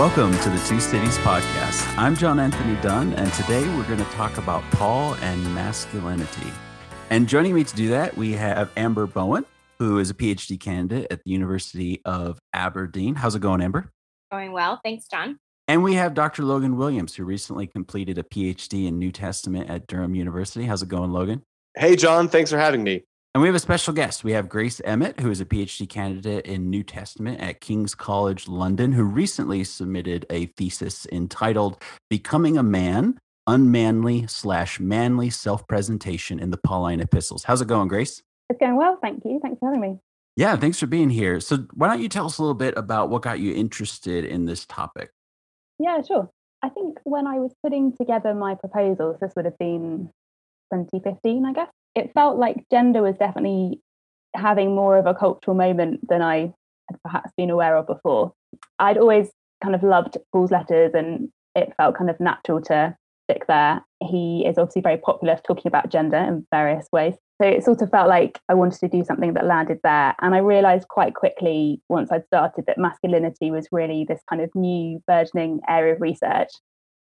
Welcome to the Two Cities Podcast. I'm John Anthony Dunne, and today we're going to talk about Paul and masculinity. And joining me to do that, we have Amber Bowen, who is a PhD candidate at the University of Aberdeen. How's it going, Amber? Going well. Thanks, John. And we have Dr. Logan Williams, who recently completed a PhD in New Testament at Durham University. How's it going, Logan? Hey, John. Thanks for having me. And we have a special guest. We have Grace Emmett, who is a PhD candidate in New Testament at King's College London, who recently submitted a thesis entitled Becoming a Man Unmanly slash Manly Self Presentation in the Pauline Epistles. How's it going, Grace? It's going well. Thank you. Thanks for having me. Yeah, thanks for being here. So, why don't you tell us a little bit about what got you interested in this topic? Yeah, sure. I think when I was putting together my proposals, this would have been 2015, I guess it felt like gender was definitely having more of a cultural moment than I had perhaps been aware of before. I'd always kind of loved Paul's letters and it felt kind of natural to stick there. He is obviously very popular talking about gender in various ways. So it sort of felt like I wanted to do something that landed there. And I realized quite quickly, once I'd started, that masculinity was really this kind of new, burgeoning area of research.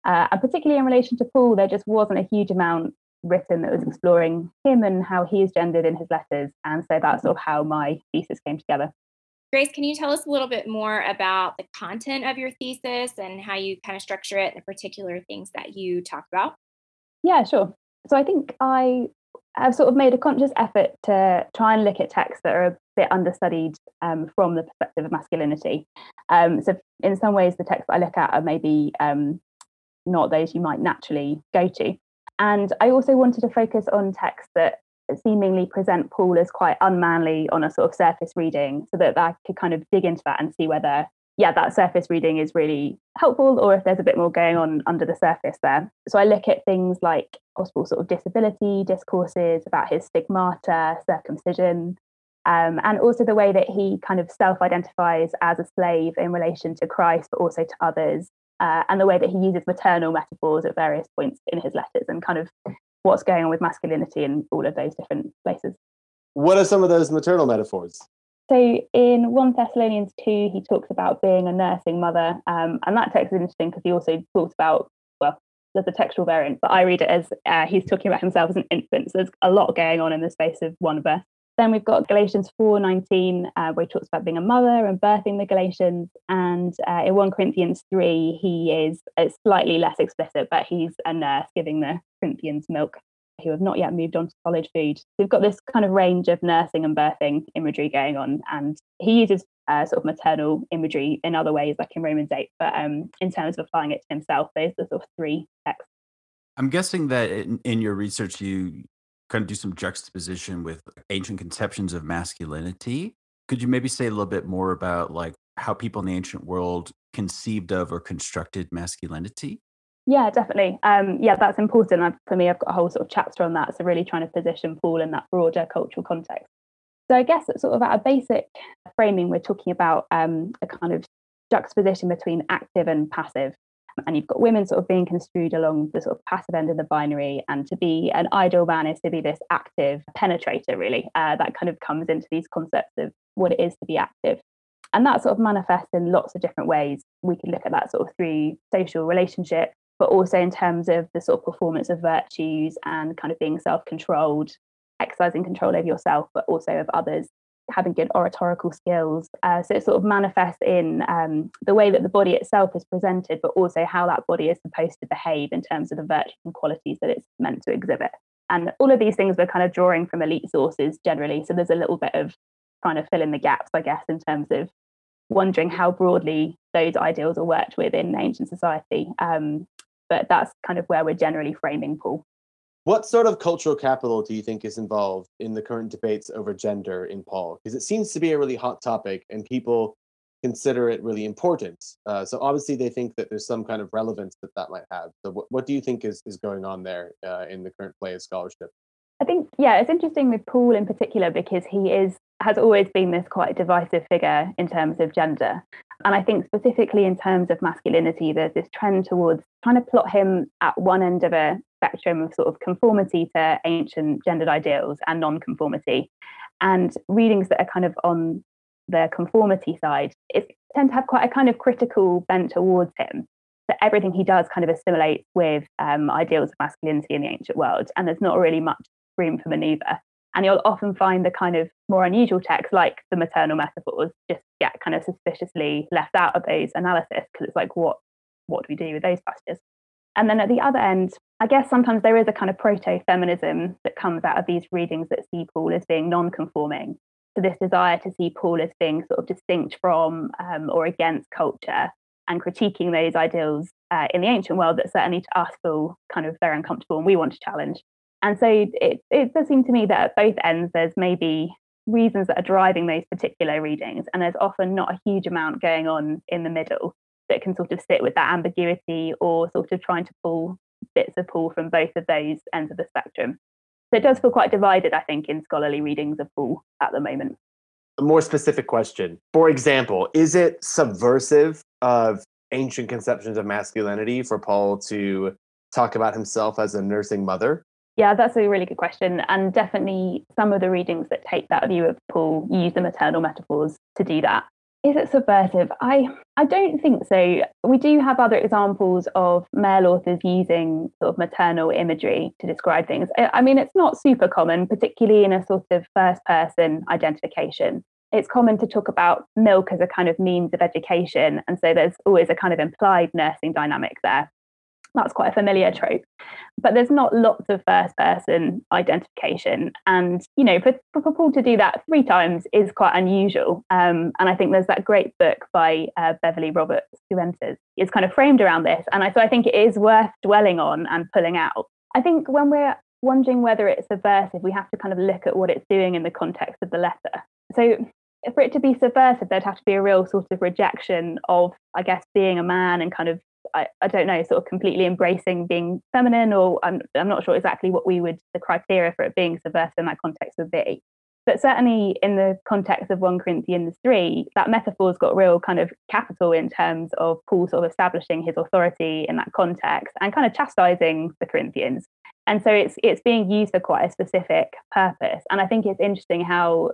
Uh, and particularly in relation to Paul, there just wasn't a huge amount written that was exploring him and how he is gendered in his letters. And so that's sort of how my thesis came together. Grace, can you tell us a little bit more about the content of your thesis and how you kind of structure it, the particular things that you talk about? Yeah, sure. So I think I have sort of made a conscious effort to try and look at texts that are a bit understudied um, from the perspective of masculinity. Um, so in some ways, the texts I look at are maybe um, not those you might naturally go to. And I also wanted to focus on texts that seemingly present Paul as quite unmanly on a sort of surface reading so that I could kind of dig into that and see whether, yeah, that surface reading is really helpful or if there's a bit more going on under the surface there. So I look at things like possible sort of disability discourses about his stigmata, circumcision, um, and also the way that he kind of self identifies as a slave in relation to Christ, but also to others, uh, and the way that he uses maternal metaphors at various points in his letters and kind of what's going on with masculinity in all of those different places. What are some of those maternal metaphors? So in 1 Thessalonians 2, he talks about being a nursing mother. Um, and that text is interesting because he also talks about, well, there's a textual variant, but I read it as uh, he's talking about himself as an infant. So there's a lot going on in the space of one verse. Then we've got Galatians 4:19, uh, where he talks about being a mother and birthing the Galatians. And uh, in 1 Corinthians 3, he is slightly less explicit, but he's a nurse giving the Corinthians milk who have not yet moved on to solid food. So we've got this kind of range of nursing and birthing imagery going on, and he uses uh, sort of maternal imagery in other ways, like in Romans 8. But um, in terms of applying it to himself, those are sort of three texts. I'm guessing that in, in your research, you kind of do some juxtaposition with ancient conceptions of masculinity. Could you maybe say a little bit more about like how people in the ancient world conceived of or constructed masculinity? Yeah, definitely. Um, yeah, that's important. I've, for me, I've got a whole sort of chapter on that. So really trying to position Paul in that broader cultural context. So I guess sort of at a basic framing, we're talking about um, a kind of juxtaposition between active and passive and you've got women sort of being construed along the sort of passive end of the binary and to be an ideal man is to be this active penetrator really uh, that kind of comes into these concepts of what it is to be active. And that sort of manifests in lots of different ways. We can look at that sort of through social relationships but also in terms of the sort of performance of virtues and kind of being self-controlled exercising control over yourself but also of others having good oratorical skills. Uh, so it sort of manifests in um, the way that the body itself is presented, but also how that body is supposed to behave in terms of the virtues and qualities that it's meant to exhibit. And all of these things we're kind of drawing from elite sources generally. So there's a little bit of trying to fill in the gaps, I guess, in terms of wondering how broadly those ideals are worked with in ancient society. Um, but that's kind of where we're generally framing Paul. What sort of cultural capital do you think is involved in the current debates over gender in Paul? Because it seems to be a really hot topic and people consider it really important. Uh, so obviously they think that there's some kind of relevance that that might have. So what, what do you think is, is going on there uh, in the current play of scholarship? I think, yeah, it's interesting with Paul in particular because he is has always been this quite divisive figure in terms of gender. And I think specifically in terms of masculinity, there's this trend towards trying to plot him at one end of a spectrum of sort of conformity to ancient gendered ideals and non-conformity and readings that are kind of on the conformity side, it tends to have quite a kind of critical bent towards him. That everything he does kind of assimilates with um, ideals of masculinity in the ancient world, and there's not really much room for maneuver. And you'll often find the kind of more unusual texts, like the maternal metaphors, just get kind of suspiciously left out of those analysis because it's like, what what do we do with those passages? And then at the other end, I guess sometimes there is a kind of proto feminism that comes out of these readings that see Paul as being non conforming. So, this desire to see Paul as being sort of distinct from um, or against culture and critiquing those ideals uh, in the ancient world that certainly to us feel kind of very uncomfortable and we want to challenge. And so, it, it does seem to me that at both ends, there's maybe reasons that are driving those particular readings, and there's often not a huge amount going on in the middle that can sort of sit with that ambiguity or sort of trying to pull bits of Paul from both of those ends of the spectrum. So it does feel quite divided, I think, in scholarly readings of Paul at the moment. A more specific question. For example, is it subversive of ancient conceptions of masculinity for Paul to talk about himself as a nursing mother? Yeah, that's a really good question. And definitely some of the readings that take that view of Paul use the maternal metaphors to do that. Is it subversive? I I don't think so. We do have other examples of male authors using sort of maternal imagery to describe things. I mean, it's not super common, particularly in a sort of first person identification. It's common to talk about milk as a kind of means of education. And so there's always a kind of implied nursing dynamic there that's quite a familiar trope. But there's not lots of first person identification. And you know for, for paul to do that three times is quite unusual. Um, and i think there's that great book by uh, beverly roberts Gaventa is kind of framed around this. And I, so i think it is worth dwelling on and pulling out. I think when we're wondering whether it's subversive we have to kind of look at what it's doing in the context of the letter. So for it to be subversive, there'd have to be a real sort of rejection of, I guess, being a man and kind of I, I don't know, sort of completely embracing being feminine, or I'm, I'm not sure exactly what we would, the criteria for it being subversive in that context would be. But certainly in the context of 1 Corinthians 3, that metaphor's got real kind of capital in terms of Paul sort of establishing his authority in that context and kind of chastising the Corinthians. And so it's it's being used for quite a specific purpose. And I think it's interesting how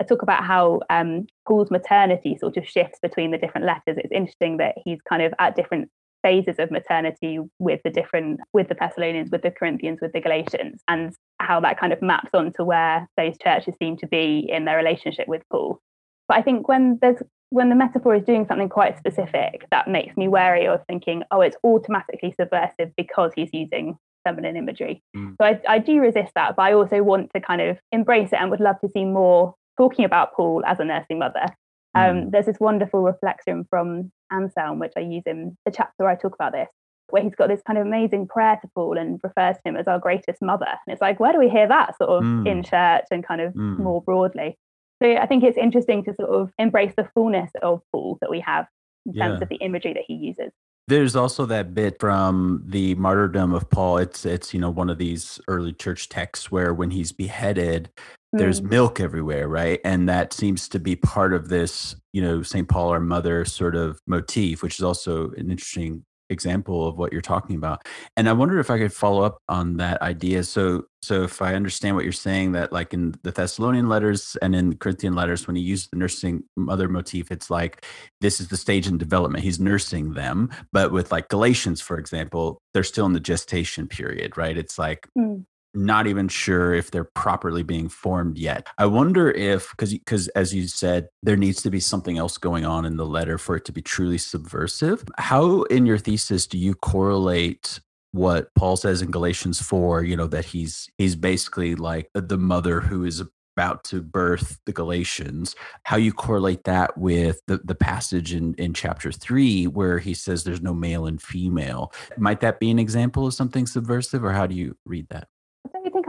I talk about how um, Paul's maternity sort of shifts between the different letters. It's interesting that he's kind of at different phases of maternity with the different with the Thessalonians, with the Corinthians, with the Galatians, and how that kind of maps onto where those churches seem to be in their relationship with Paul. But I think when there's when the metaphor is doing something quite specific, that makes me wary of thinking, oh, it's automatically subversive because he's using feminine imagery. Mm. So I, I do resist that, but I also want to kind of embrace it and would love to see more talking about Paul as a nursing mother um, mm. There's this wonderful reflection from Anselm, which I use in the chapter where I talk about this, where he's got this kind of amazing prayer to Paul and refers to him as our greatest mother. And it's like, where do we hear that sort of mm. in church and kind of mm. more broadly? So I think it's interesting to sort of embrace the fullness of Paul that we have in terms yeah. of the imagery that he uses. There's also that bit from the martyrdom of Paul. It's it's you know one of these early church texts where when he's beheaded, there's mm. milk everywhere, right? And that seems to be part of this, you know, St. Paul, our mother sort of motif, which is also an interesting example of what you're talking about. And I wonder if I could follow up on that idea. So, so if I understand what you're saying, that like in the Thessalonian letters and in the Corinthian letters, when he uses the nursing mother motif, it's like this is the stage in development. He's nursing them. But with like Galatians, for example, they're still in the gestation period, right? It's like mm not even sure if they're properly being formed yet. I wonder if because because as you said, there needs to be something else going on in the letter for it to be truly subversive. How in your thesis do you correlate what Paul says in Galatians 4, you know, that he's he's basically like the mother who is about to birth the Galatians, how you correlate that with the, the passage in, in chapter three where he says there's no male and female. Might that be an example of something subversive, or how do you read that?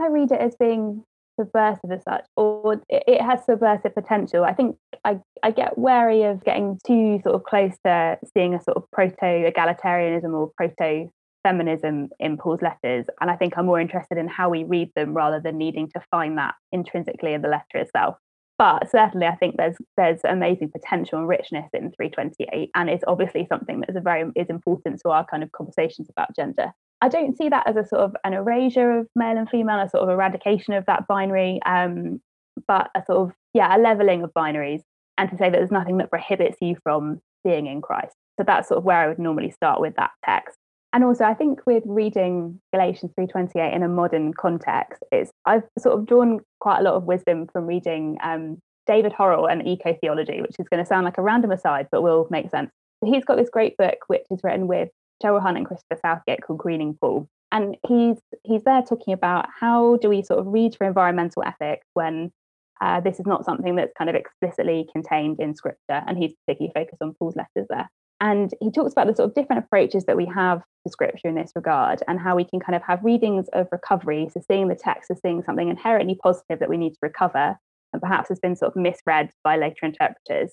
I read it as being subversive as such, or it has subversive potential. I think I, I get wary of getting too sort of close to seeing a sort of proto egalitarianism or proto feminism in Paul's letters. And I think I'm more interested in how we read them rather than needing to find that intrinsically in the letter itself. But certainly, I think there's there's amazing potential and richness in 328, and it's obviously something that is a very is important to our kind of conversations about gender. I don't see that as a sort of an erasure of male and female, a sort of eradication of that binary, um, but a sort of yeah, a leveling of binaries. and to say that there's nothing that prohibits you from being in Christ. So that's sort of where I would normally start with that text. And also, I think with reading Galatians 3:28 in a modern context, is I've sort of drawn quite a lot of wisdom from reading um, David Horrell and Eco Theology, which is going to sound like a random aside, but will make sense. He's got this great book which is written with Cheryl Hunt and Christopher Southgate called Greening Paul, and he's he's there talking about how do we sort of read for environmental ethics when uh, this is not something that's kind of explicitly contained in scripture, and he's particularly focused on Paul's letters there. And he talks about the sort of different approaches that we have to scripture in this regard and how we can kind of have readings of recovery. So, seeing the text as seeing something inherently positive that we need to recover and perhaps has been sort of misread by later interpreters,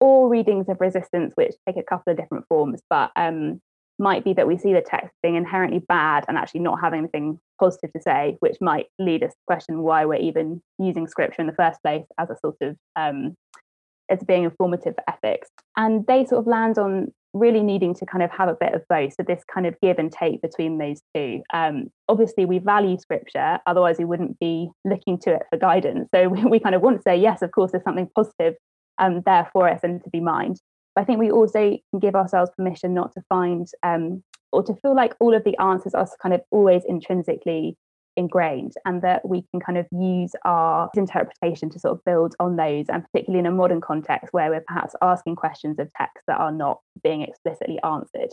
or readings of resistance, which take a couple of different forms, but um, might be that we see the text being inherently bad and actually not having anything positive to say, which might lead us to question why we're even using scripture in the first place as a sort of um, as being informative for ethics. And they sort of land on really needing to kind of have a bit of both. So this kind of give and take between those two. Um, obviously, we value scripture, otherwise we wouldn't be looking to it for guidance. So we, we kind of want to say, yes, of course, there's something positive um, there for us and to be mind. But I think we also can give ourselves permission not to find um, or to feel like all of the answers are kind of always intrinsically ingrained and that we can kind of use our interpretation to sort of build on those and particularly in a modern context where we're perhaps asking questions of text that are not being explicitly answered.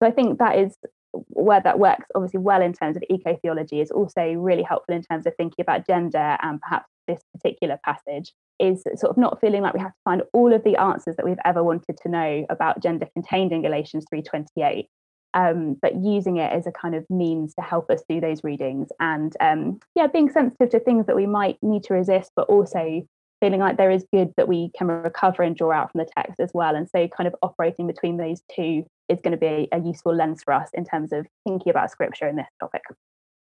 So i think that is where that works obviously well in terms of eco theology is also really helpful in terms of thinking about gender and perhaps this particular passage is sort of not feeling like we have to find all of the answers that we've ever wanted to know about gender contained in galatians 3.28 um, but using it as a kind of means to help us do those readings and um, yeah being sensitive to things that we might need to resist but also feeling like there is good that we can recover and draw out from the text as well. And so kind of operating between those two is going to be a useful lens for us in terms of thinking about scripture in this topic.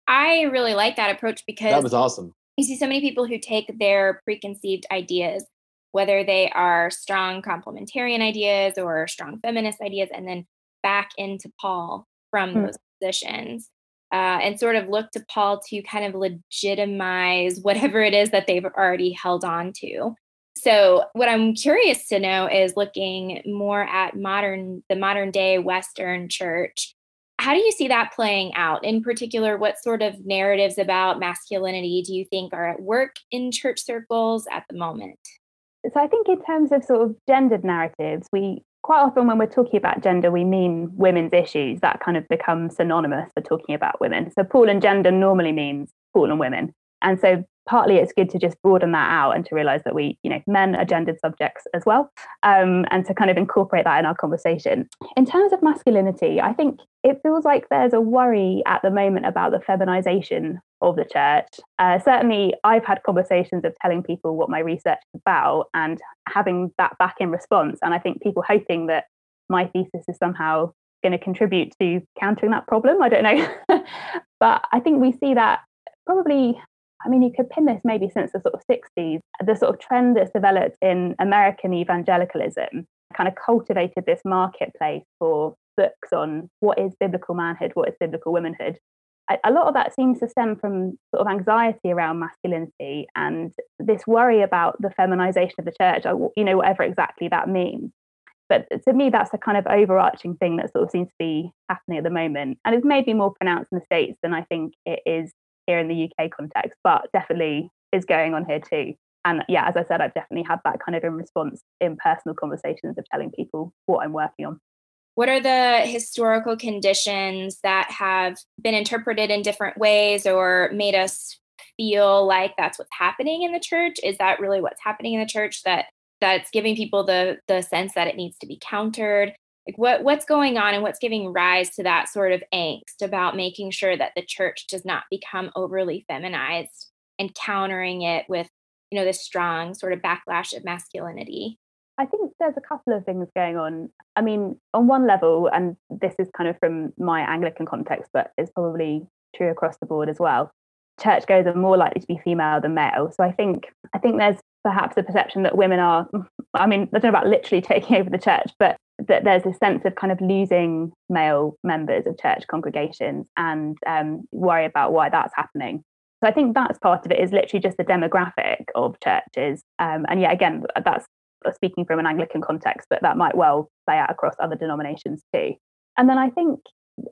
I really like that approach because that was awesome you see so many people who take their preconceived ideas whether they are strong complementarian ideas or strong feminist ideas and then back into Paul from mm. those positions. Uh, and sort of look to Paul to kind of legitimize whatever it is that they've already held on to. So, what I'm curious to know is looking more at modern, the modern day Western church. How do you see that playing out? In particular, what sort of narratives about masculinity do you think are at work in church circles at the moment? So, I think in terms of sort of gendered narratives, we quite often when we're talking about gender, we mean women's issues. That kind of becomes synonymous for talking about women. So Paul and gender normally means Paul and women. And so partly it's good to just broaden that out and to realize that we, you know, men are gendered subjects as well, um, and to kind of incorporate that in our conversation. In terms of masculinity, I think it feels like there's a worry at the moment about the feminization of the church. Uh, certainly, I've had conversations of telling people what my research is about and having that back in response. And I think people hoping that my thesis is somehow going to contribute to countering that problem. I don't know. but I think we see that probably I mean, you could pin this maybe since the sort of 60s, the sort of trend that's developed in American evangelicalism kind of cultivated this marketplace for books on what is biblical manhood, what is biblical womanhood. A lot of that seems to stem from sort of anxiety around masculinity and this worry about the feminization of the church, you know, whatever exactly that means. But to me, that's the kind of overarching thing that sort of seems to be happening at the moment. And it's maybe more pronounced in the States than I think it is here in the UK context, but definitely is going on here too. And yeah, as I said, I've definitely had that kind of in response in personal conversations of telling people what I'm working on. What are the historical conditions that have been interpreted in different ways or made us feel like that's what's happening in the church? Is that really what's happening in the church that that's giving people the the sense that it needs to be countered? Like what what's going on and what's giving rise to that sort of angst about making sure that the church does not become overly feminized and countering it with you know this strong sort of backlash of masculinity I think there's a couple of things going on. I mean, on one level, and this is kind of from my Anglican context, but it's probably true across the board as well. Churchgoers are more likely to be female than male. So I think I think there's perhaps a perception that women are I mean, I don't know about literally taking over the church, but that there's a sense of kind of losing male members of church congregations and um, worry about why that's happening. So I think that's part of it is literally just the demographic of churches. Um, and yeah, again, that's speaking from an Anglican context, but that might well play out across other denominations too. And then I think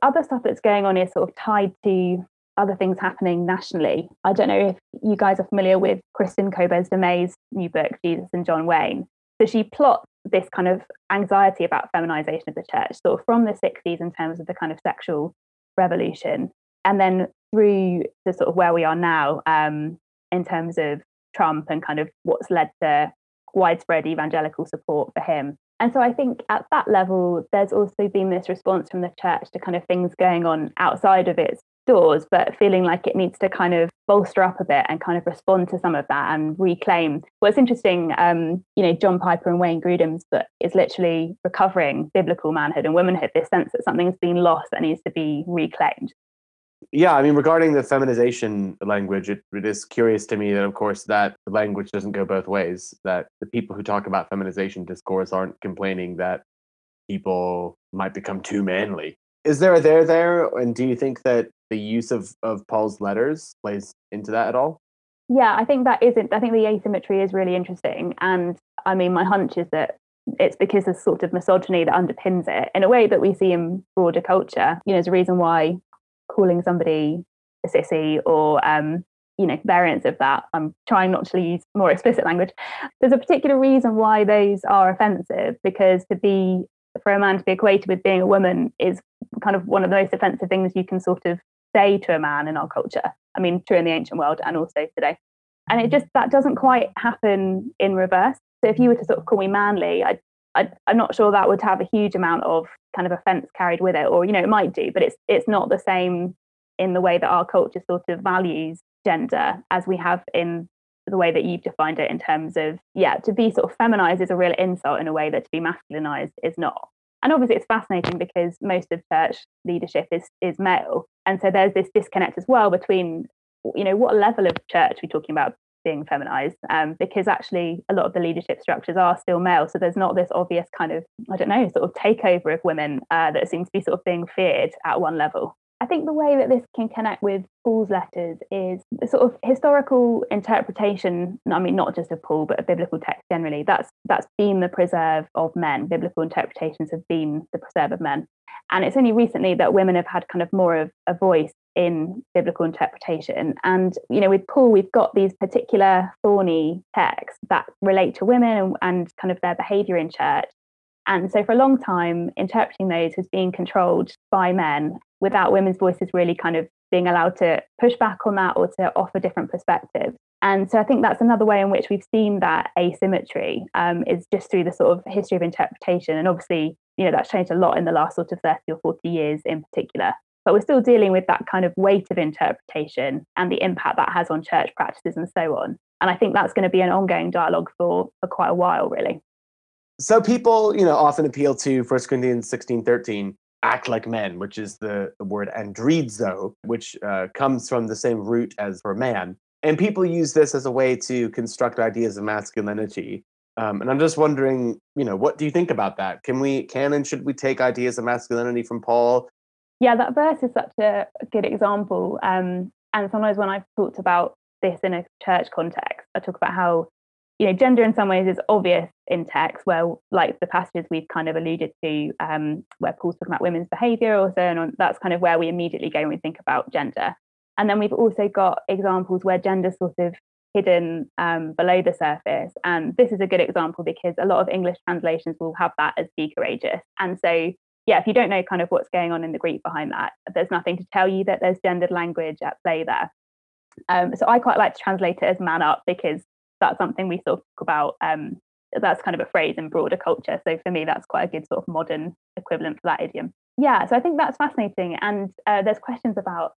other stuff that's going on is sort of tied to other things happening nationally. I don't know if you guys are familiar with Kristin Kobes Du Mez's new book, Jesus and John Wayne. So she plots this kind of anxiety about feminization of the church, sort of from the 60s in terms of the kind of sexual revolution, and then through to sort of where we are now um, in terms of Trump and kind of what's led to widespread evangelical support for him. And so I think at that level, there's also been this response from the church to kind of things going on outside of its doors, but feeling like it needs to kind of bolster up a bit and kind of respond to some of that and reclaim. What's interesting, um, you know, John Piper and Wayne Grudem's book is literally recovering biblical manhood and womanhood, this sense that something's been lost that needs to be reclaimed. Yeah, I mean, regarding the feminization language, it, it is curious to me that, of course, that language doesn't go both ways. That the people who talk about feminization discourse aren't complaining that people might become too manly. Is there a there there? And do you think that the use of, of Paul's letters plays into that at all? Yeah, I think that isn't. I think the asymmetry is really interesting. And I mean, my hunch is that it's because there's sort of misogyny that underpins it in a way that we see in broader culture. You know, there's a reason why calling somebody a sissy or um, you know variants of that i'm trying not to use more explicit language there's a particular reason why those are offensive because to be for a man to be equated with being a woman is kind of one of the most offensive things you can sort of say to a man in our culture i mean true in the ancient world and also today. And it just that doesn't quite happen in reverse. So if you were to sort of call me manly I, I i'm not sure that would have a huge amount of kind of offense carried with it or you know it might do but it's it's not the same in the way that our culture sort of values gender as we have in the way that you've defined it in terms of yeah to be sort of feminized is a real insult in a way that to be masculinized is not and obviously it's fascinating because most of church leadership is is male. And so there's this disconnect as well between you know what level of church we're talking about being feminized um, because actually a lot of the leadership structures are still male. So there's not this obvious kind of i don't know sort of takeover of women uh, that seems to be sort of being feared at one level I think the way that this can connect with Paul's letters is sort of historical interpretation. I mean, not just of Paul, but of biblical text generally. That's that's been the preserve of men. Biblical interpretations have been the preserve of men, and it's only recently that women have had kind of more of a voice in biblical interpretation. And you know, with Paul, we've got these particular thorny texts that relate to women and, and kind of their behaviour in church. And so, for a long time, interpreting those has been controlled by men without women's voices really kind of being allowed to push back on that or to offer different perspectives. And so I think that's another way in which we've seen that asymmetry um, is just through the sort of history of interpretation. And obviously, you know, that's changed a lot in the last sort of 30 or 40 years in particular. But we're still dealing with that kind of weight of interpretation and the impact that has on church practices and so on. And I think that's going to be an ongoing dialogue for, for quite a while, really. So people, you know, often appeal to 1 Corinthians 16, 13 act like men, which is the, the word andrizo, which uh, comes from the same root as for man. And people use this as a way to construct ideas of masculinity. Um, and I'm just wondering, you know, what do you think about that? Can we, can and should we take ideas of masculinity from Paul? Yeah, that verse is such a good example. Um, and sometimes when I've talked about this in a church context, I talk about how you know, gender in some ways is obvious in text, where like the passages we've kind of alluded to, um, where Paul's talking about women's behaviour or so on, that's kind of where we immediately go when we think about gender. And then we've also got examples where gender sort of hidden um, below the surface. And this is a good example because a lot of English translations will have that as be courageous. And so, yeah, if you don't know kind of what's going on in the Greek behind that, there's nothing to tell you that there's gendered language at play there. Um, so I quite like to translate it as man up because that's something we sort of talk about. Um, that's kind of a phrase in broader culture. So for me, that's quite a good sort of modern equivalent for that idiom. Yeah, so I think that's fascinating. And uh, there's questions about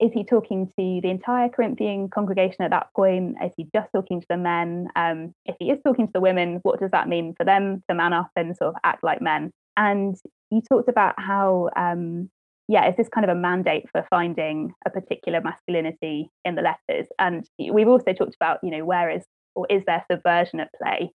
is he talking to the entire Corinthian congregation at that point? Is he just talking to the men? Um, if he is talking to the women, what does that mean for them to man up and sort of act like men? And you talked about how um, yeah, is this kind of a mandate for finding a particular masculinity in the letters? And we've also talked about, you know, where is or is there subversion at play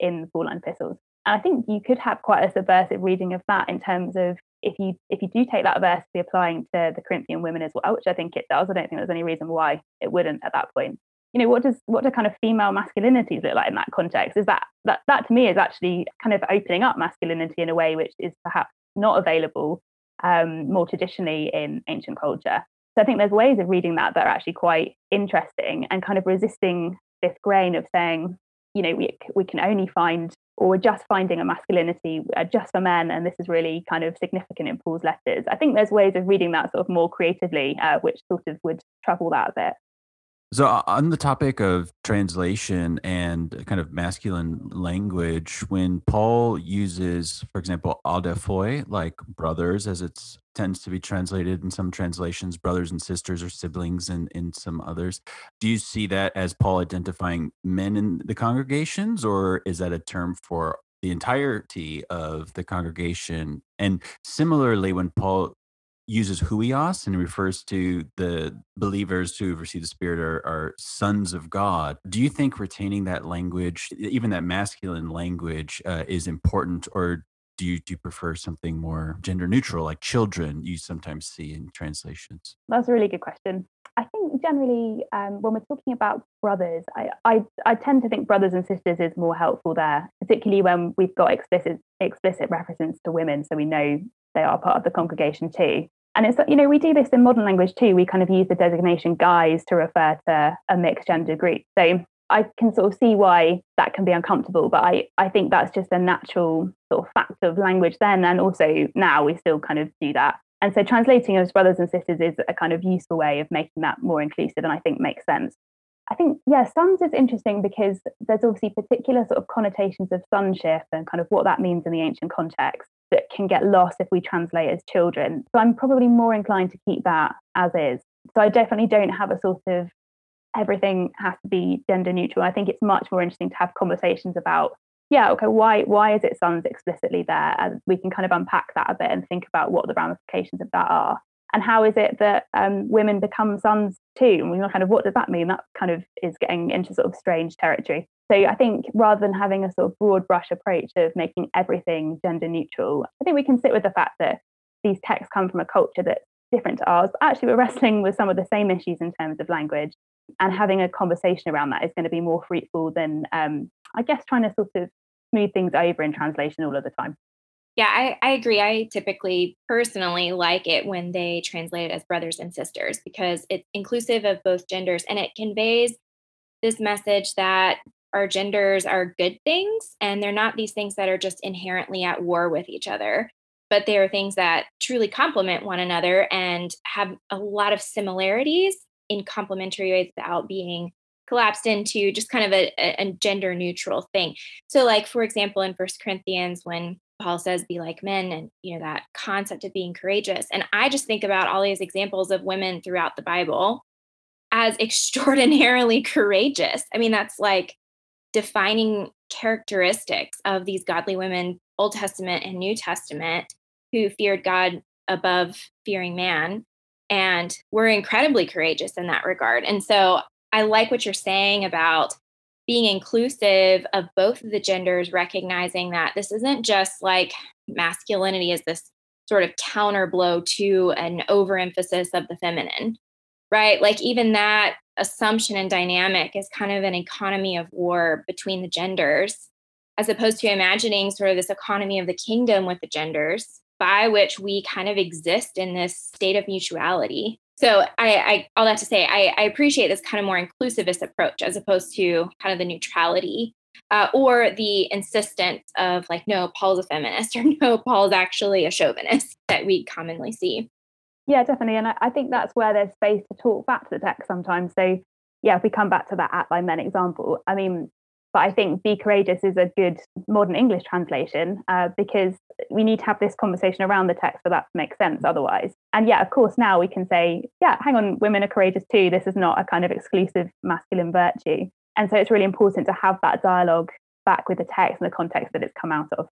in the Pauline epistles? And I think you could have quite a subversive reading of that in terms of if you if you do take that verse to be applying to the Corinthian women as well, which I think it does. I don't think there's any reason why it wouldn't at that point. you know, what does what do kind of female masculinities look like in that context? Is that that that to me is actually kind of opening up masculinity in a way which is perhaps not available um, more traditionally in ancient culture. So I think there's ways of reading that that are actually quite interesting and kind of resisting this grain of saying, you know, we we can only find or we're just finding a masculinity uh, just for men, and this is really kind of significant in Paul's letters. I think there's ways of reading that sort of more creatively, uh, which sort of would trouble that a bit. So, uh, on the topic of translation and kind of masculine language, when Paul uses, for example, adelphoi, like brothers, as it tends to be translated in some translations, brothers and sisters or siblings in, in some others, do you see that as Paul identifying men in the congregations, or is that a term for the entirety of the congregation? And similarly, when Paul uses huios and refers to the believers who have received the spirit are, are, sons of god. Do you think retaining that language even that masculine language uh, is important or do you, do you prefer something more gender neutral like children you sometimes see in translations? That's a really good question i think generally um, when we're talking about brothers I, I, I tend to think brothers and sisters is more helpful there particularly when we've got explicit explicit references to women so we know they are part of the congregation too. And it's, you know, we do this in modern language too. We kind of use the designation guys to refer to a mixed gender group. So I can sort of see why that can be uncomfortable, but I, I think that's just a natural sort of fact of language then. And also now we still kind of do that. And so translating as brothers and sisters is a kind of useful way of making that more inclusive and I think makes sense. I think, yeah, sons is interesting because there's obviously particular sort of connotations of sonship and kind of what that means in the ancient context that can get lost if we translate as children. So I'm probably more inclined to keep that as is. So I definitely don't have a sort of everything has to be gender neutral. I think it's much more interesting to have conversations about, yeah, okay, why why is it sons explicitly there? And we can kind of unpack that a bit and think about what the ramifications of that are. And how is it that um, women become sons too? And we kind of what does that mean? That kind of is getting into sort of strange territory. So I think rather than having a sort of broad brush approach of making everything gender neutral, I think we can sit with the fact that these texts come from a culture that's different to ours. Actually, we're wrestling with some of the same issues in terms of language, and having a conversation around that is going to be more fruitful than, um, I guess, trying to sort of smooth things over in translation all of the time. Yeah, I, I agree. I typically personally like it when they translate it as brothers and sisters because it's inclusive of both genders and it conveys this message that our genders are good things and they're not these things that are just inherently at war with each other but they are things that truly complement one another and have a lot of similarities in complementary ways without being collapsed into just kind of a, a, gender neutral thing so like for example in first corinthians when paul says be like men and you know that concept of being courageous and i just think about all these examples of women throughout the bible as extraordinarily courageous i mean that's like defining characteristics of these godly women, Old Testament and New Testament, who feared God above fearing man and were incredibly courageous in that regard. And so I like what you're saying about being inclusive of both of the genders, recognizing that this isn't just like masculinity is this sort of counter blow to an overemphasis of the feminine, right? Like even that assumption and dynamic is kind of an economy of war between the genders, as opposed to imagining sort of this economy of the kingdom with the genders, by which we kind of exist in this state of mutuality. So I, I all that to say, I, I appreciate this kind of more inclusivist approach as opposed to kind of the neutrality uh, or the insistence of like, no, Paul's a feminist or no, Paul's actually a chauvinist that we commonly see. Yeah, definitely. And I, I think that's where there's space to talk back to the text sometimes. So, yeah, if we come back to that at by men example, I mean, but I think Be Courageous is a good modern English translation uh, because we need to have this conversation around the text for that to make sense otherwise. And yeah, of course, now we can say, yeah, hang on, women are courageous too. This is not a kind of exclusive masculine virtue. And so it's really important to have that dialogue back with the text and the context that it's come out of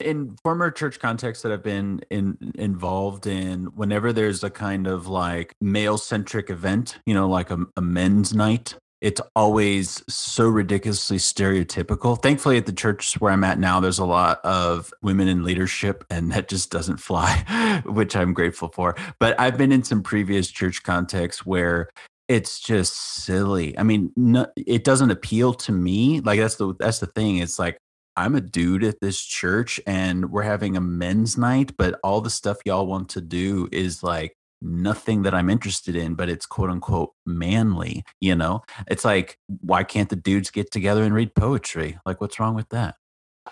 in former church contexts that I've been in involved in, whenever there's a kind of like male centric event, you know, like a, a men's night, it's always so ridiculously stereotypical. Thankfully, at the church where I'm at now, there's a lot of women in leadership, and that just doesn't fly, which I'm grateful for. But I've been in some previous church contexts where it's just silly. I mean, no, it doesn't appeal to me. Like that's the that's the thing. It's like I'm a dude at this church and we're having a men's night, but all the stuff y'all want to do is like nothing that I'm interested in, but it's quote unquote manly, you know? It's like, why can't the dudes get together and read poetry? Like, what's wrong with that?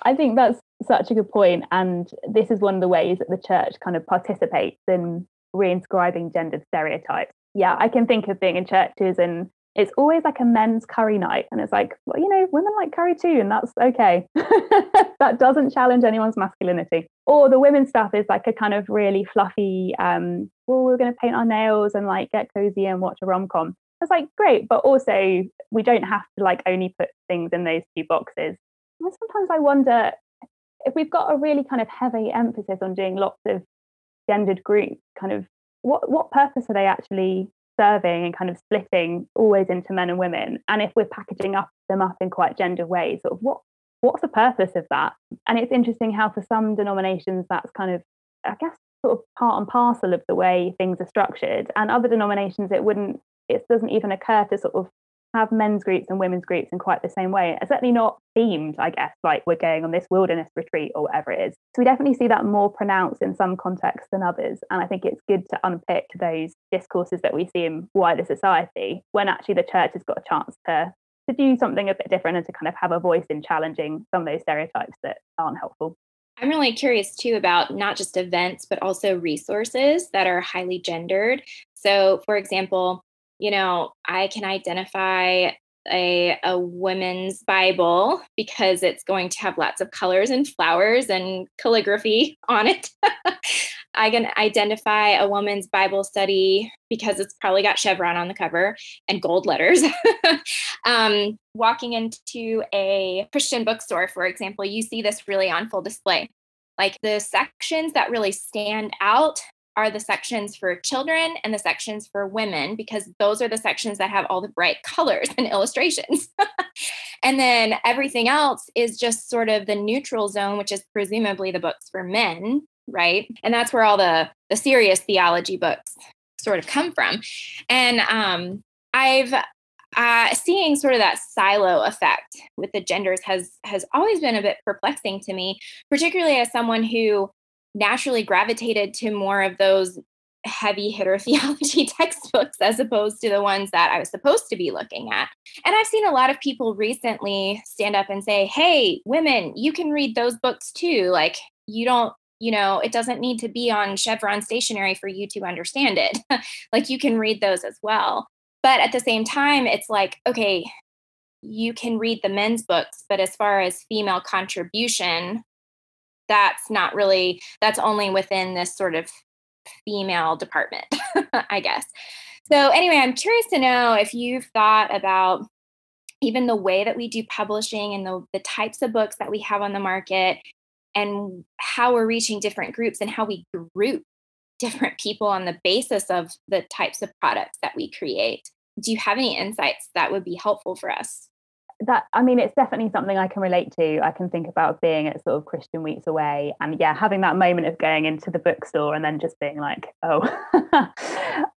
I think that's such a good point, And this is one of the ways that the church kind of participates in reinscribing gendered stereotypes. Yeah, I can think of being in churches and it's always like a men's curry night. And it's like, well, you know, women like curry too, and that's okay. that doesn't challenge anyone's masculinity. Or the women's stuff is like a kind of really fluffy, um, well, we're going to paint our nails and like get cozy and watch a rom com. It's like, great. But also, we don't have to like only put things in those two boxes. And sometimes I wonder if we've got a really kind of heavy emphasis on doing lots of gendered groups, kind of what, what purpose are they actually serving and kind of splitting always into men and women. And if we're packaging up them up in quite gender ways sort of what what's the purpose of that? And it's interesting how for some denominations that's kind of i guess sort of part and parcel of the way things are structured. And other denominations it wouldn't it doesn't even occur to sort of have men's groups and women's groups in quite the same way. It's certainly not themed, I guess, like we're going on this wilderness retreat or whatever it is. So we definitely see that more pronounced in some contexts than others. And I think it's good to unpick those discourses that we see in wider society when actually the church has got a chance to to do something a bit different and to kind of have a voice in challenging some of those stereotypes that aren't helpful. I'm really curious too about not just events, but also resources that are highly gendered. So, for example, you know, I can identify a, a women's Bible because it's going to have lots of colors and flowers and calligraphy on it. I can identify a woman's Bible study because it's probably got chevron on the cover and gold letters. um, walking into a Christian bookstore, for example, you see this really on full display. Like the sections that really stand out are the sections for children and the sections for women because those are the sections that have all the bright colors and illustrations. and then everything else is just sort of the neutral zone, which is presumably the books for men, right? And that's where all the the serious theology books sort of come from. And um, I've uh, seeing sort of that silo effect with the genders has has always been a bit perplexing to me, particularly as someone who naturally gravitated to more of those heavy hitter theology textbooks as opposed to the ones that I was supposed to be looking at. And I've seen a lot of people recently stand up and say, hey, women, you can read those books too. Like, you don't, you know, it doesn't need to be on Chevron stationery for you to understand it. like, you can read those as well. But at the same time, it's like, okay, you can read the men's books, but as far as female contribution, that's not really that's only within this sort of female department i guess. So anyway i'm curious to know if you've thought about even the way that we do publishing and the, the types of books that we have on the market and how we're reaching different groups and how we group different people on the basis of the types of products that we create. Do you have any insights that would be helpful for us that i mean it's definitely something i can relate to. I can think about being at sort of christian weeks away and yeah having that moment of going into the bookstore and then just being like oh.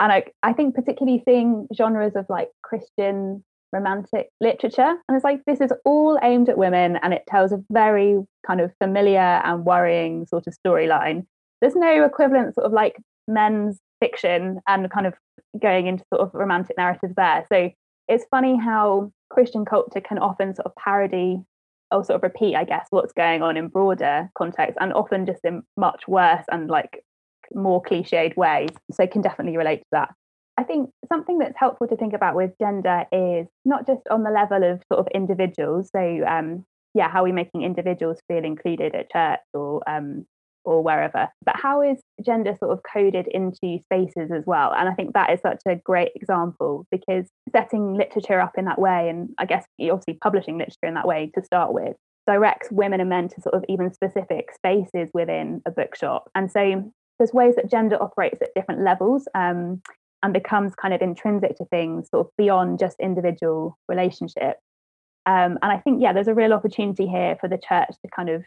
And I, I think particularly seeing genres of like christian romantic literature and it's like this is all aimed at women and it tells a very kind of familiar and worrying sort of storyline. There's no equivalent sort of like men's fiction and kind of going into sort of romantic narratives there. So it's funny how Christian culture can often sort of parody or sort of repeat, I guess, what's going on in broader context and often just in much worse and like more cliched ways. So can definitely relate to that. I think something that's helpful to think about with gender is not just on the level of sort of individuals. So um, yeah, how are we making individuals feel included at church or um, or wherever. But how is gender sort of coded into spaces as well? And I think that is such a great example because setting literature up in that way, and I guess obviously publishing literature in that way to start with, directs women and men to sort of even specific spaces within a bookshop. And so there's ways that gender operates at different levels. Um, and becomes kind of intrinsic to things sort of beyond just individual relationships. Um, and I think, yeah, there's a real opportunity here for the church to kind of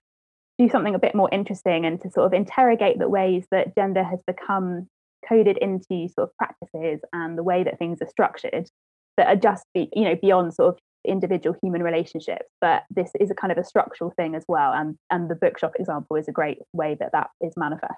do something a bit more interesting and to sort of interrogate the ways that gender has become coded into sort of practices and the way that things are structured that are just be, you know beyond sort of individual human relationships. But this is a kind of a structural thing as well and and the bookshop example is a great way that that is manifest.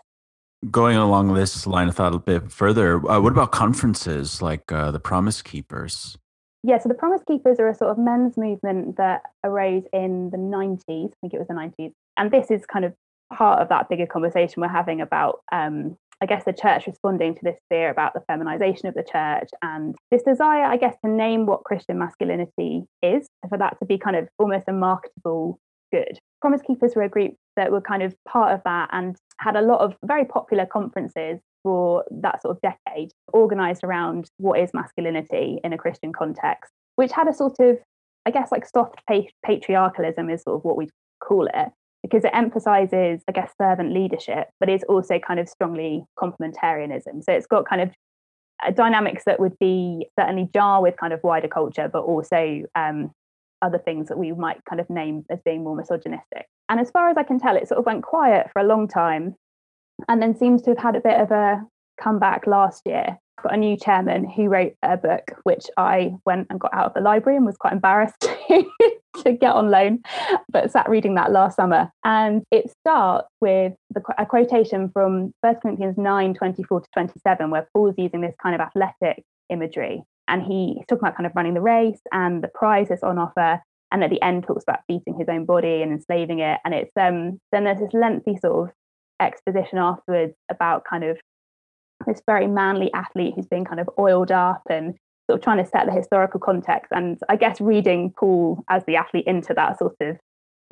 Going along this line of thought a bit further uh, what about conferences like uh, the promise keepers? Yeah so the promise keepers are a sort of men's movement that arose in the 90s i think it was the 90s and this is kind of part of that bigger conversation we're having about um, I guess the church responding to this fear about the feminization of the church and this desire, I guess, to name what Christian masculinity is, for that to be kind of almost a marketable good. Promise Keepers were a group that were kind of part of that and had a lot of very popular conferences for that sort of decade, organized around what is masculinity in a Christian context, which had a sort of, I guess, like soft patriarchalism is sort of what we'd call it because it emphasizes, I guess, servant leadership, but it's also kind of strongly complementarianism. So it's got kind of uh, dynamics that would be certainly jar with kind of wider culture, but also um, other things that we might kind of name as being more misogynistic. And as far as I can tell, it sort of went quiet for a long time and then seems to have had a bit of a comeback last year got a new chairman who wrote a book which I went and got out of the library and was quite embarrassed get on loan, but sat reading that last summer. And it starts with the, a quotation from 1 Corinthians 9 24 to 27, where Paul's using this kind of athletic imagery. And he, he's talking about kind of running the race and the prize that's on offer. And at the end, talks about beating his own body and enslaving it. And it's um, then there's this lengthy sort of exposition afterwards about kind of this very manly athlete who's been kind of oiled up and sort of trying to set the historical context. And I guess reading Paul as the athlete into that sort of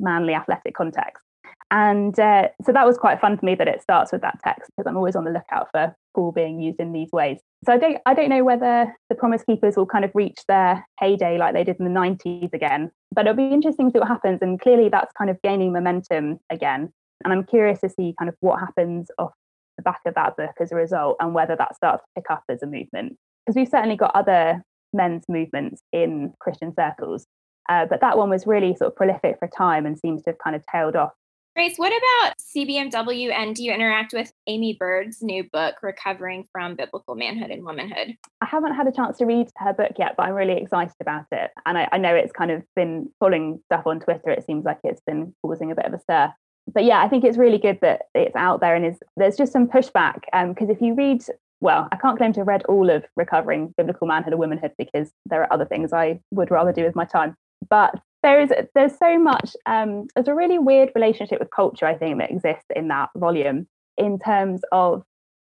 manly athletic context. And uh, so that was quite fun for me that it starts with that text because I'm always on the lookout for Paul being used in these ways. So I don't I don't know whether the Promise Keepers will kind of reach their heyday like they did in the 90s again, but it'll be interesting to see what happens. And clearly that's kind of gaining momentum again. And I'm curious to see kind of what happens off the back of that book as a result and whether that starts to pick up as a movement. Because we've certainly got other men's movements in Christian circles, uh, but that one was really sort of prolific for a time and seems to have kind of tailed off. Grace, what about CBMW and do you interact with Aimee Byrd's new book, Recovering from Biblical Manhood and Womanhood? I haven't had a chance to read her book yet, but I'm really excited about it. And I, I know it's kind of been following stuff on Twitter. It seems like it's been causing a bit of a stir but yeah, I think it's really good that it's out there and is there's just some pushback because um, if you read well, I can't claim to have read all of Recovering Biblical Manhood and Womanhood because there are other things I would rather do with my time. But there is there's so much um, there's a really weird relationship with culture I think that exists in that volume in terms of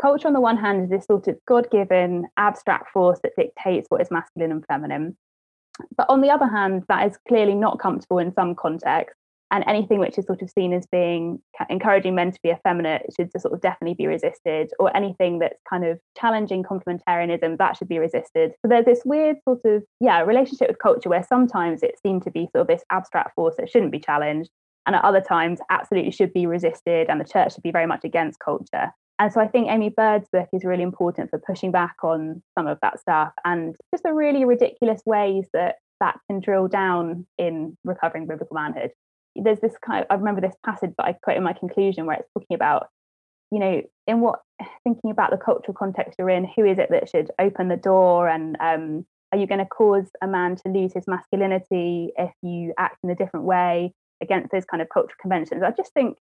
culture on the one hand is this sort of God-given abstract force that dictates what is masculine and feminine. But on the other hand, that is clearly not comfortable in some contexts and anything which is sort of seen as being encouraging men to be effeminate should sort of definitely be resisted or anything that's kind of challenging complementarianism that should be resisted. So there's this weird sort of yeah relationship with culture where sometimes it seemed to be sort of this abstract force that shouldn't be challenged and at other times absolutely should be resisted and the church should be very much against culture. And so I think Aimee Byrd's book is really important for pushing back on some of that stuff and just the really ridiculous ways that that can drill down in recovering biblical manhood there's this kind of, I remember this passage that I quote in my conclusion where it's talking about, you know, in what thinking about the cultural context you're in, who is it that should open the door and um, are you going to cause a man to lose his masculinity if you act in a different way against those kind of cultural conventions? I just think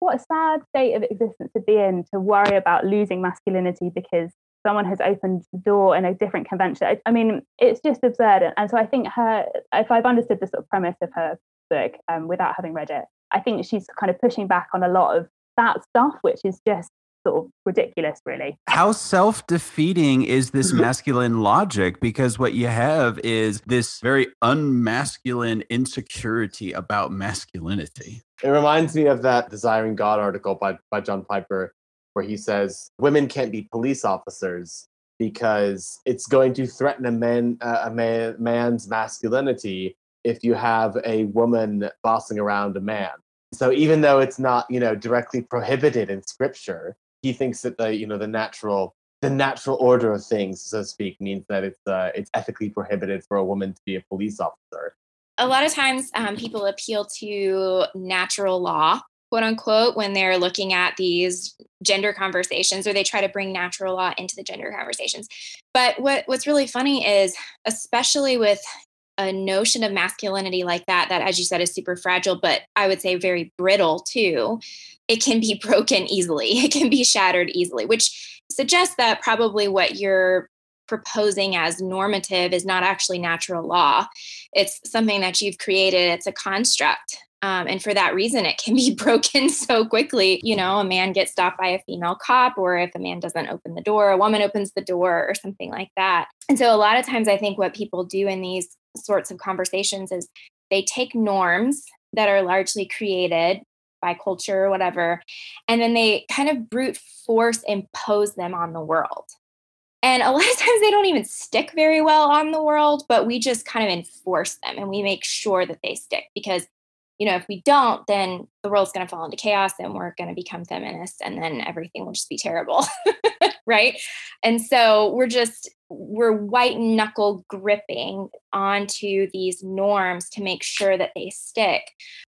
what a sad state of existence to be in to worry about losing masculinity because someone has opened the door in a different convention. I, I, mean, it's just absurd. And so I think her, if I've understood the sort of premise of her book um, without having read it. I think she's kind of pushing back on a lot of that stuff, which is just sort of ridiculous, really. How self defeating is this masculine logic? Because what you have is this very unmasculine insecurity about masculinity. It reminds me of that Desiring God article by, by John Piper, where he says women can't be police officers because it's going to threaten a man uh, a man, man's masculinity if you have a woman bossing around a man. So even though it's not, you know, directly prohibited in scripture, he thinks that the, you know, the natural the natural order of things, so to speak, means that it's uh, it's ethically prohibited for a woman to be a police officer. A lot of times, um, people appeal to natural law quote unquote, when they're looking at these gender conversations or they try to bring natural law into the gender conversations. But what, what's really funny is, especially with a notion of masculinity like that, that, as you said, is super fragile, but I would say very brittle too, it can be broken easily. It can be shattered easily, which suggests that probably what you're proposing as normative is not actually natural law. It's something that you've created, it's a construct. Um, and for that reason, it can be broken so quickly. You know, a man gets stopped by a female cop, or if a man doesn't open the door, a woman opens the door, or something like that. And so, a lot of times, I think what people do in these sorts of conversations is they take norms that are largely created by culture or whatever, and then they kind of brute force impose them on the world. And a lot of times they don't even stick very well on the world, but we just kind of enforce them and we make sure that they stick because, you know, if we don't, then the world's going to fall into chaos and we're going to become feminists and then everything will just be terrible. right. And so we're just, we're white knuckle gripping onto these norms to make sure that they stick.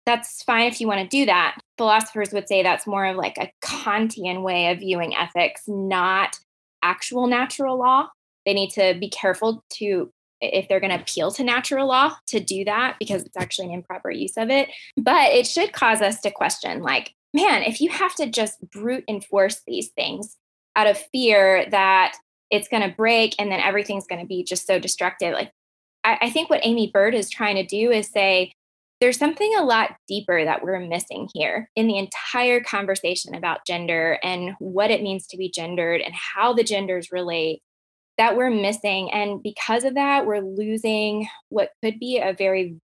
That's fine if you want to do that. Philosophers would say that's more of like a Kantian way of viewing ethics, not actual natural law. They need to be careful to if they're going to appeal to natural law to do that because it's actually an improper use of it. But it should cause us to question like, man, if you have to just brute enforce these things out of fear that it's going to break and then everything's going to be just so destructive, like I, I think what Aimee Byrd is trying to do is say, there's something a lot deeper that we're missing here in the entire conversation about gender and what it means to be gendered and how the genders relate that we're missing. And because of that, we're losing what could be a very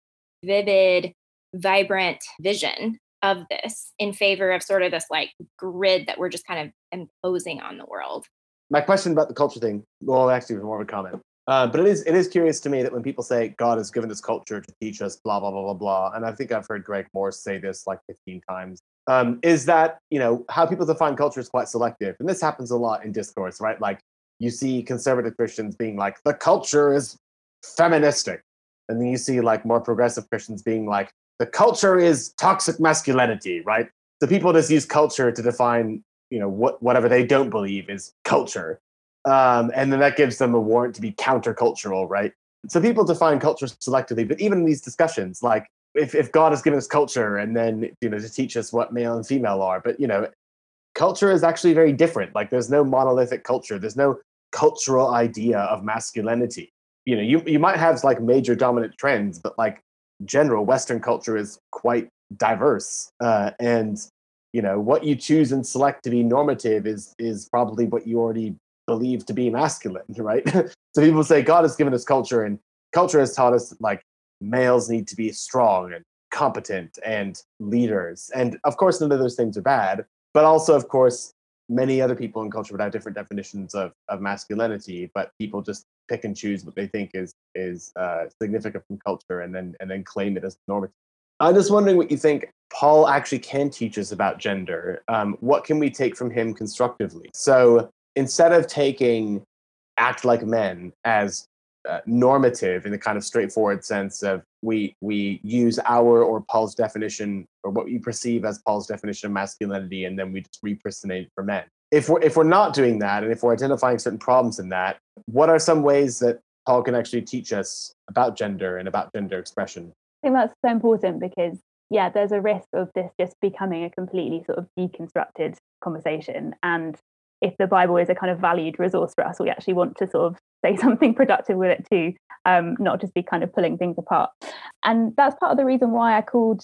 vivid, vibrant vision of this in favor of sort of this like grid that we're just kind of imposing on the world. My question about the culture thing, well, actually, more of a comment. Uh, but it is it is curious to me that when people say God has given us culture to teach us blah blah blah blah blah, and I think I've heard Greg Morse say this like 15 times, um, is that you know how people define culture is quite selective, and this happens a lot in discourse, right? Like you see conservative Christians being like the culture is feministic, and then you see like more progressive Christians being like the culture is toxic masculinity, right? So people just use culture to define you know what whatever they don't believe is culture um, and then that gives them a warrant to be countercultural, right? So people define culture selectively, but even in these discussions, like if, if God has given us culture and then you know to teach us what male and female are, but you know, culture is actually very different. Like there's no monolithic culture. There's no cultural idea of masculinity. You know, you, you might have like major dominant trends, but like general Western culture is quite diverse. Uh, and you know, what you choose and select to be normative is is probably what you already believe to be masculine, right? so people say God has given us culture, and culture has taught us that, like males need to be strong and competent and leaders. And of course, none of those things are bad, but also, of course, many other people in culture would have different definitions of, of masculinity, but people just pick and choose what they think is is uh, significant from culture and then and then claim it as normative. I'm just wondering what you think Paul actually can teach us about gender. Um, what can we take from him constructively? So instead of taking act like men as uh, normative in the kind of straightforward sense of we we use our or Paul's definition or what we perceive as Paul's definition of masculinity and then we just repersonate it for men. If we're if we're not doing that and if we're identifying certain problems in that, what are some ways that Paul can actually teach us about gender and about gender expression? I think that's so important because yeah, there's a risk of this just becoming a completely sort of deconstructed conversation and if the Bible is a kind of valued resource for us, we actually want to sort of say something productive with it too, um, not just be kind of pulling things apart. And that's part of the reason why I called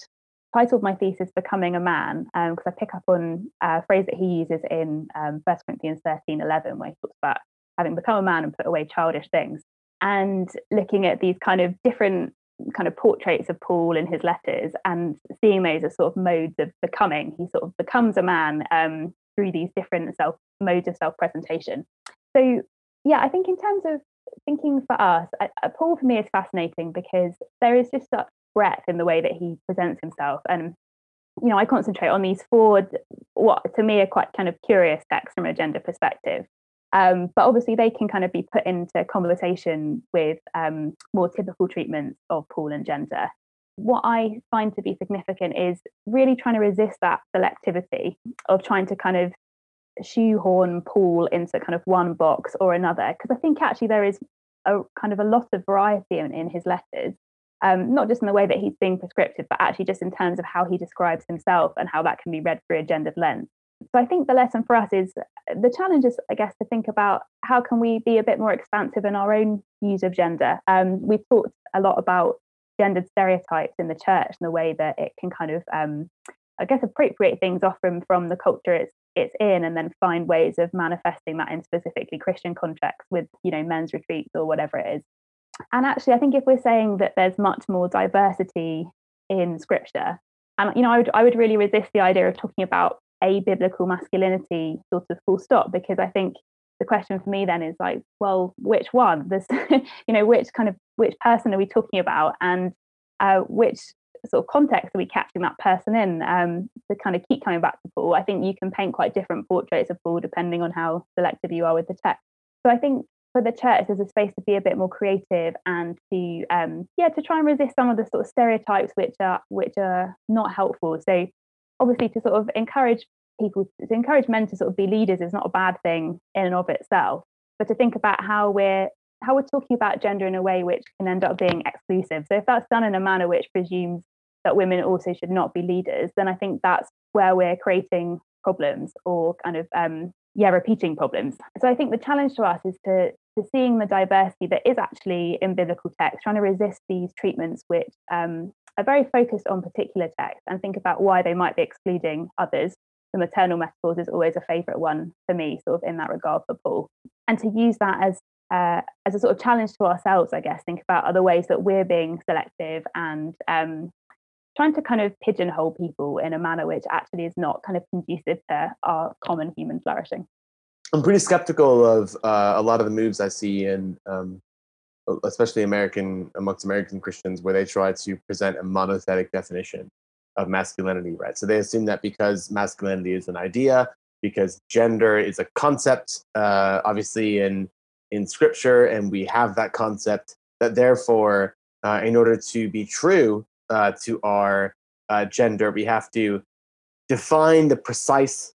titled my thesis "Becoming a Man" because um, I pick up on a phrase that he uses in um, 1 Corinthians 13, 11, where he talks about having become a man and put away childish things, and looking at these kind of different kind of portraits of Paul in his letters and seeing those as sort of modes of becoming. He sort of becomes a man um, through these different self modes of self presentation. So, yeah, I think in terms of thinking for us, I, Paul for me is fascinating because there is just such breadth in the way that he presents himself. And, you know, I concentrate on these four, what to me are quite kind of curious texts from a gender perspective. Um, but obviously, they can kind of be put into conversation with um, more typical treatments of Paul and gender. what I find to be significant is really trying to resist that selectivity of trying to kind of shoehorn Paul into kind of one box or another. Because I think actually there is a kind of a lot of variety in, in his letters, um, not just in the way that he's being prescriptive, but actually just in terms of how he describes himself and how that can be read through a gendered lens. So I think the lesson for us is the challenge is, I guess, to think about how can we be a bit more expansive in our own use of gender. Um, we've talked a lot about gendered stereotypes in the church and the way that it can kind of, um, I guess, appropriate things often from the culture it's it's in, and then find ways of manifesting that in specifically Christian contexts with, you know, men's retreats or whatever it is. And actually, I think if we're saying that there's much more diversity in Scripture, and you know, I would I would really resist the idea of talking about a biblical masculinity sort of full stop because I think the question for me then is like, well, which one? This, you know, which kind of which person are we talking about, and uh, which sort of context are we catching that person in? Um, to kind of keep coming back to Paul, I think you can paint quite different portraits of Paul depending on how selective you are with the text. So I think for the church, there's a space to be a bit more creative and to um, yeah to try and resist some of the sort of stereotypes which are which are not helpful. So obviously to sort of encourage people to encourage men to sort of be leaders is not a bad thing in and of itself but to think about how we're how we're talking about gender in a way which can end up being exclusive so if that's done in a manner which presumes that women also should not be leaders then i think that's where we're creating problems or kind of um, yeah repeating problems so i think the challenge to us is to to seeing the diversity that is actually in biblical text trying to resist these treatments which um, are very focused on particular texts and think about why they might be excluding others the maternal metaphors is always a favorite one for me, sort of in that regard for Paul. And to use that as uh, as a sort of challenge to ourselves, I guess, think about other ways that we're being selective and um, trying to kind of pigeonhole people in a manner which actually is not kind of conducive to our common human flourishing. I'm pretty skeptical of uh, a lot of the moves I see in, um, especially American amongst American Christians, where they try to present a monothetic definition of masculinity, right? So they assume that because masculinity is an idea, because gender is a concept, uh, obviously in in scripture, and we have that concept, that therefore, uh, in order to be true uh, to our uh, gender, we have to define the precise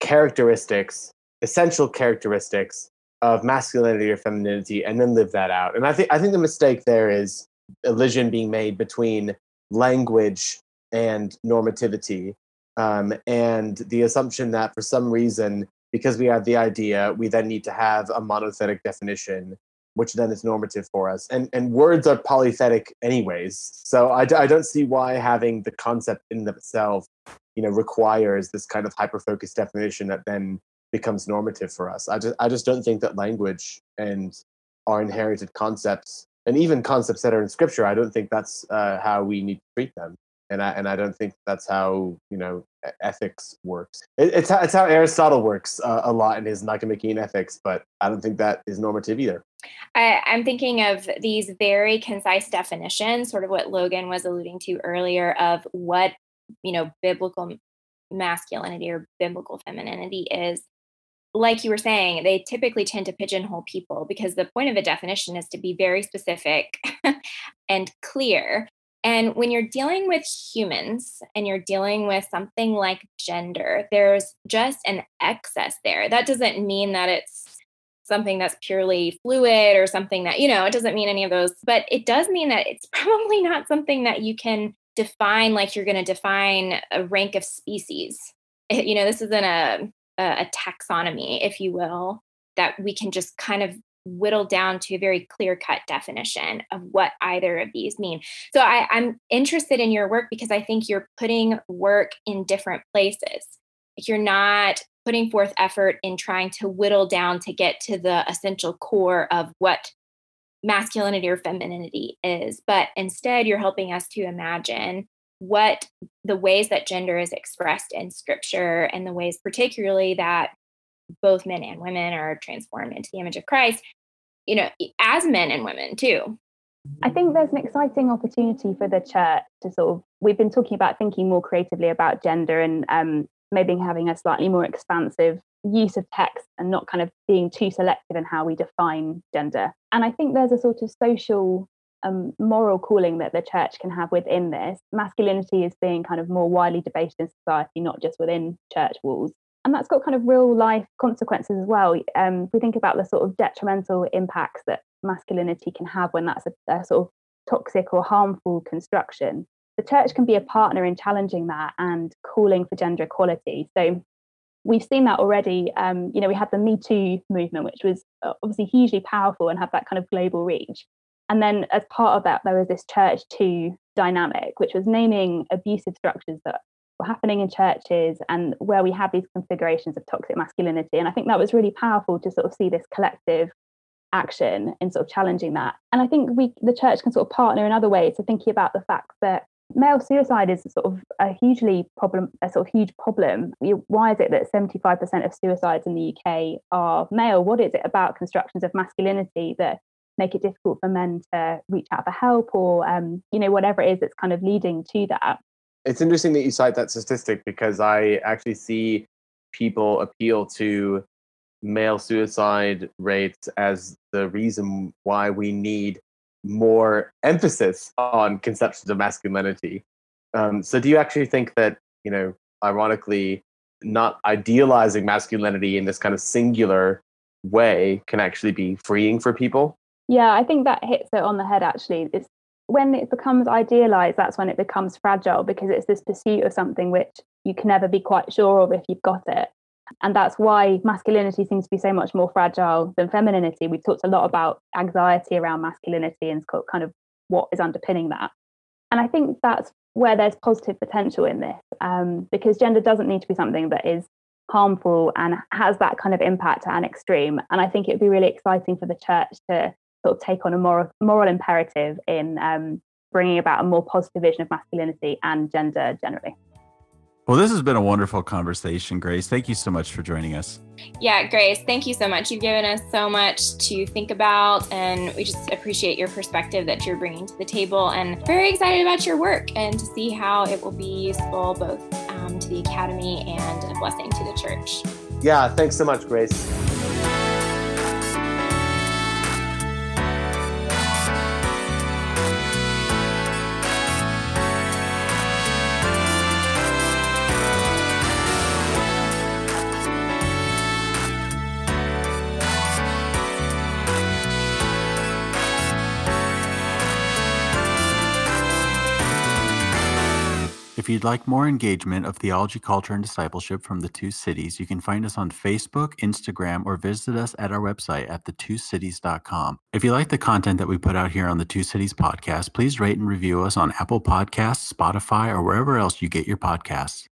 characteristics, essential characteristics of masculinity or femininity, and then live that out. And I think I think the mistake there is elision being made between language and normativity, um, and the assumption that for some reason, because we have the idea, we then need to have a monothetic definition, which then is normative for us. And and words are polythetic anyways, so I, I don't see why having the concept in itself, you know, requires this kind of hyper focused definition that then becomes normative for us. I just I just don't think that language and our inherited concepts and even concepts that are in scripture, I don't think that's uh, how we need to treat them and I and I don't think that's how you know ethics works. It, it's how it's how Aristotle works uh, a lot in his Nicomachean Ethics, but I don't think that is normative either. I, I'm thinking of these very concise definitions, sort of what Logan was alluding to earlier, of what you know biblical masculinity or biblical femininity is. Like you were saying, they typically tend to pigeonhole people because the point of a definition is to be very specific and clear and when you're dealing with humans and you're dealing with something like gender, there's just an excess there. That doesn't mean that it's something that's purely fluid or something that, you know, it doesn't mean any of those, but it does mean that it's probably not something that you can define like you're going to define a rank of species. You know, this isn't a, a taxonomy, if you will, that we can just kind of whittle down to a very clear cut definition of what either of these mean. So I, I'm interested in your work because I think you're putting work in different places. You're not putting forth effort in trying to whittle down to get to the essential core of what masculinity or femininity is, but instead you're helping us to imagine what the ways that gender is expressed in scripture and the ways particularly that both men and women are transformed into the image of Christ, you know, as men and women too. I think there's an exciting opportunity for the church to sort of, we've been talking about thinking more creatively about gender and um, maybe having a slightly more expansive use of text and not kind of being too selective in how we define gender. And I think there's a sort of social um, moral calling that the church can have within this. Masculinity is being kind of more widely debated in society, not just within church walls. And that's got kind of real life consequences as well. Um, we think about the sort of detrimental impacts that masculinity can have when that's a, a sort of toxic or harmful construction. The church can be a partner in challenging that and calling for gender equality. So we've seen that already. Um, you know, we had the Me Too movement, which was uh, obviously hugely powerful and had that kind of global reach. And then, as part of that, there was this church to dynamic, which was naming abusive structures that happening in churches and where we have these configurations of toxic masculinity. And I think that was really powerful to sort of see this collective action in sort of challenging that. And I think we, the church, can sort of partner in other ways. So thinking about the fact that male suicide is sort of a hugely problem a sort of huge problem why is it that 75% of suicides in the uk are male what is it about constructions of masculinity that make it difficult for men to reach out for help or um, you know whatever it is that's kind of leading to that it's interesting that you cite that statistic because i actually see people appeal to male suicide rates as the reason why we need more emphasis on conceptions of masculinity. Um, so, do you actually think that, you know, ironically, not idealizing masculinity in this kind of singular way can actually be freeing for people? Yeah, I think that hits it on the head, actually. It's when it becomes idealized, that's when it becomes fragile because it's this pursuit of something which you can never be quite sure of if you've got it. And that's why masculinity seems to be so much more fragile than femininity. We've talked a lot about anxiety around masculinity and kind of what is underpinning that. And I think that's where there's positive potential in this, um, because gender doesn't need to be something that is harmful and has that kind of impact at an extreme. And I think it would be really exciting for the church to sort of take on a moral, moral imperative in um, bringing about a more positive vision of masculinity and gender generally. Well, this has been a wonderful conversation, Grace. Thank you so much for joining us. Yeah, Grace, thank you so much. You've given us so much to think about, and we just appreciate your perspective that you're bringing to the table and very excited about your work and to see how it will be useful both um, to the Academy and a blessing to the church. Yeah, thanks so much, Grace. If you'd like more engagement of theology, culture, and discipleship from the two cities, you can find us on Facebook, Instagram, or visit us at our website at thetwocities.com. If you like the content that we put out here on the Two Cities podcast, please rate and review us on Apple Podcasts, Spotify, or wherever else you get your podcasts.